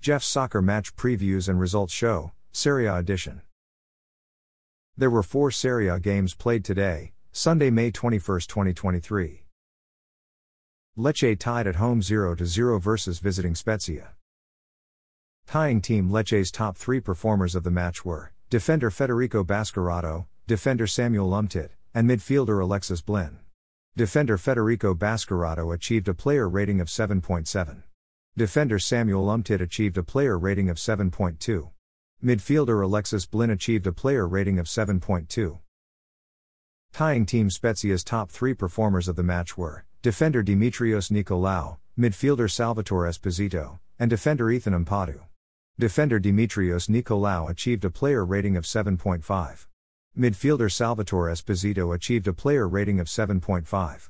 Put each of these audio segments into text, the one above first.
Jeff's Soccer Match Previews and Results Show, Serie A Edition. There were four Serie A games played today, Sunday, May 21, 2023. Lecce tied at home 0 0 versus visiting Spezia. Tying team Lecce's top three performers of the match were defender Federico Baschirotto, defender Samuel Umtiti, and midfielder Alexis Blin. Defender Federico Baschirotto achieved a player rating of 7.7. Defender Samuel Umtiti achieved a player rating of 7.2. Midfielder Alexis Blin achieved a player rating of 7.2. Tying Team Spezia's top three performers of the match were defender Dimitrios Nikolaou, midfielder Salvatore Esposito, and defender Ethan Ampadu. Defender Dimitrios Nikolaou achieved a player rating of 7.5. Midfielder Salvatore Esposito achieved a player rating of 7.5.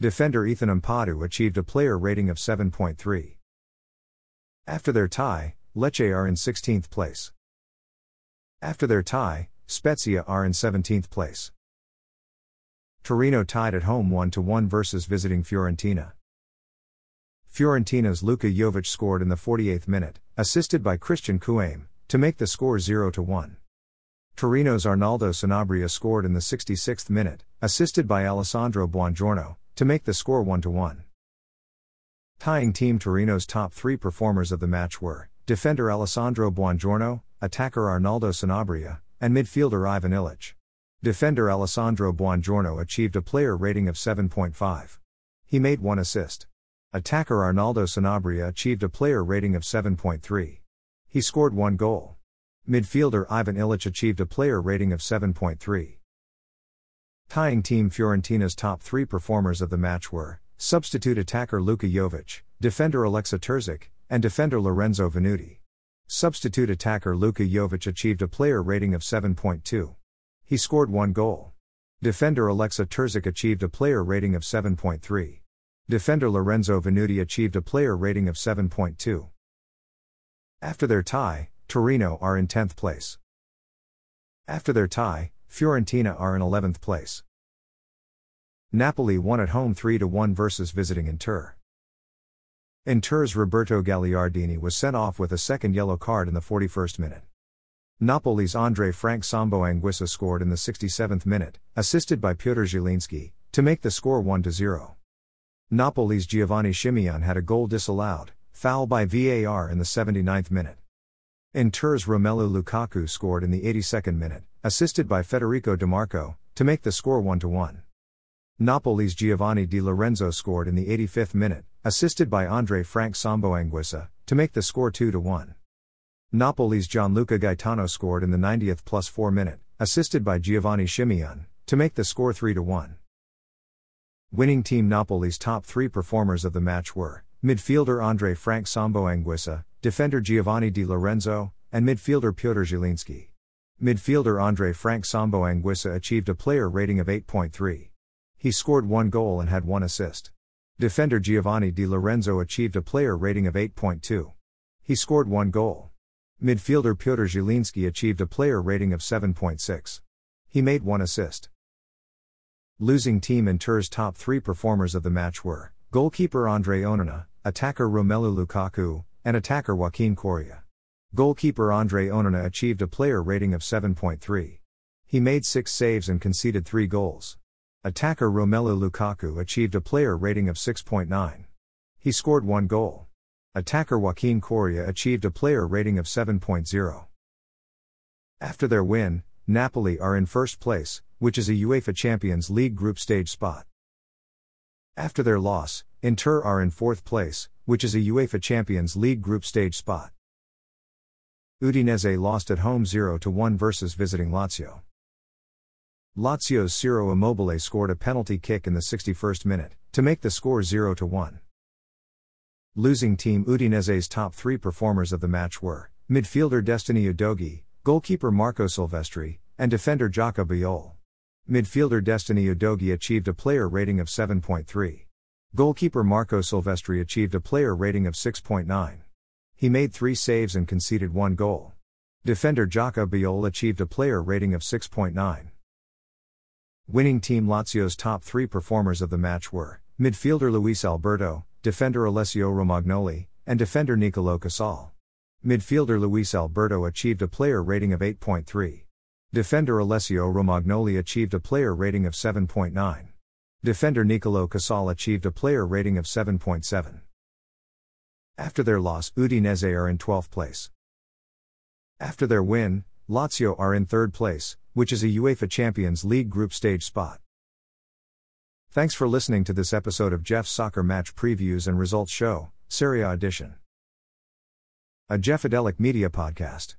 Defender Ethan Ampadu achieved a player rating of 7.3. After their tie, Lecce are in 16th place. After their tie, Spezia are in 17th place. Torino tied at home 1 1 versus visiting Fiorentina. Fiorentina's Luka Jovic scored in the 48th minute, assisted by Christian Kouame, to make the score 0 1. Torino's Arnaldo Sanabria scored in the 66th minute, assisted by Alessandro Buongiorno, to make the score 1 1. Tying Team Torino's top three performers of the match were defender Alessandro Buongiorno, attacker Arnaldo Sanabria, and midfielder Ivan Ilic. Defender Alessandro Buongiorno achieved a player rating of 7.5. He made one assist. Attacker Arnaldo Sanabria achieved a player rating of 7.3. He scored one goal. Midfielder Ivan Ilic achieved a player rating of 7.3. Tying Team Fiorentina's top three performers of the match were Substitute attacker Luka Jovic, defender Aleksa Terzic, and defender Lorenzo Venuti. Substitute attacker Luka Jovic achieved a player rating of 7.2. He scored one goal. Defender Aleksa Terzic achieved a player rating of 7.3. Defender Lorenzo Venuti achieved a player rating of 7.2. After their tie, Torino are in 10th place. After their tie, Fiorentina are in 11th place. Napoli won at home 3 1 versus visiting Inter. Inter's Roberto Gagliardini was sent off with a second yellow card in the 41st minute. Napoli's Andre Frank Zambo Anguissa scored in the 67th minute, assisted by Piotr Zielinski, to make the score 1 0. Napoli's Giovanni Simeone had a goal disallowed, foul by VAR in the 79th minute. Inter's Romelu Lukaku scored in the 82nd minute, assisted by Federico Dimarco, to make the score 1 1. Napoli's Giovanni Di Lorenzo scored in the 85th minute, assisted by Andre Frank Zambo Anguissa, to make the score 2 1. Napoli's Gianluca Gaetano scored in the 90th plus 4 minute, assisted by Giovanni Simeone, to make the score 3 1. Winning team Napoli's top three performers of the match were midfielder Andre Frank Zambo Anguissa, defender Giovanni Di Lorenzo, and midfielder Piotr Zielinski. Midfielder Andre Frank Zambo Anguissa achieved a player rating of 8.3. He scored one goal and had one assist. Defender Giovanni Di Lorenzo achieved a player rating of 8.2. He scored one goal. Midfielder Piotr Zielinski achieved a player rating of 7.6. He made one assist. Losing team Inter's top three performers of the match were goalkeeper Andre Onana, attacker Romelu Lukaku, and attacker Joaquin Correa. Goalkeeper Andre Onana achieved a player rating of 7.3. He made six saves and conceded three goals. Attacker Romelu Lukaku achieved a player rating of 6.9. He scored one goal. Attacker Joaquin Correa achieved a player rating of 7.0. After their win, Napoli are in first place, which is a UEFA Champions League group stage spot. After their loss, Inter are in fourth place, which is a UEFA Champions League group stage spot. Udinese lost at home 0 1 versus visiting Lazio. Lazio's Ciro Immobile scored a penalty kick in the 61st minute, to make the score 0 1. Losing team Udinese's top three performers of the match were midfielder Destiny Udogie, goalkeeper Marco Silvestri, and defender Jaka Bijol. Midfielder Destiny Udogie achieved a player rating of 7.3. Goalkeeper Marco Silvestri achieved a player rating of 6.9. He made three saves and conceded one goal. Defender Jaka Bijol achieved a player rating of 6.9. Winning team Lazio's top three performers of the match were midfielder Luis Alberto, defender Alessio Romagnoli, and defender Nicolo Casale. Midfielder Luis Alberto achieved a player rating of 8.3. Defender Alessio Romagnoli achieved a player rating of 7.9. Defender Nicolo Casale achieved a player rating of 7.7. After their loss, Udinese are in 12th place. After their win, Lazio are in third place, which is a UEFA Champions League group stage spot. Thanks for listening to this episode of Jeff's Soccer Match Previews and Results Show, Serie A Edition. A Jeffadelic Media Podcast.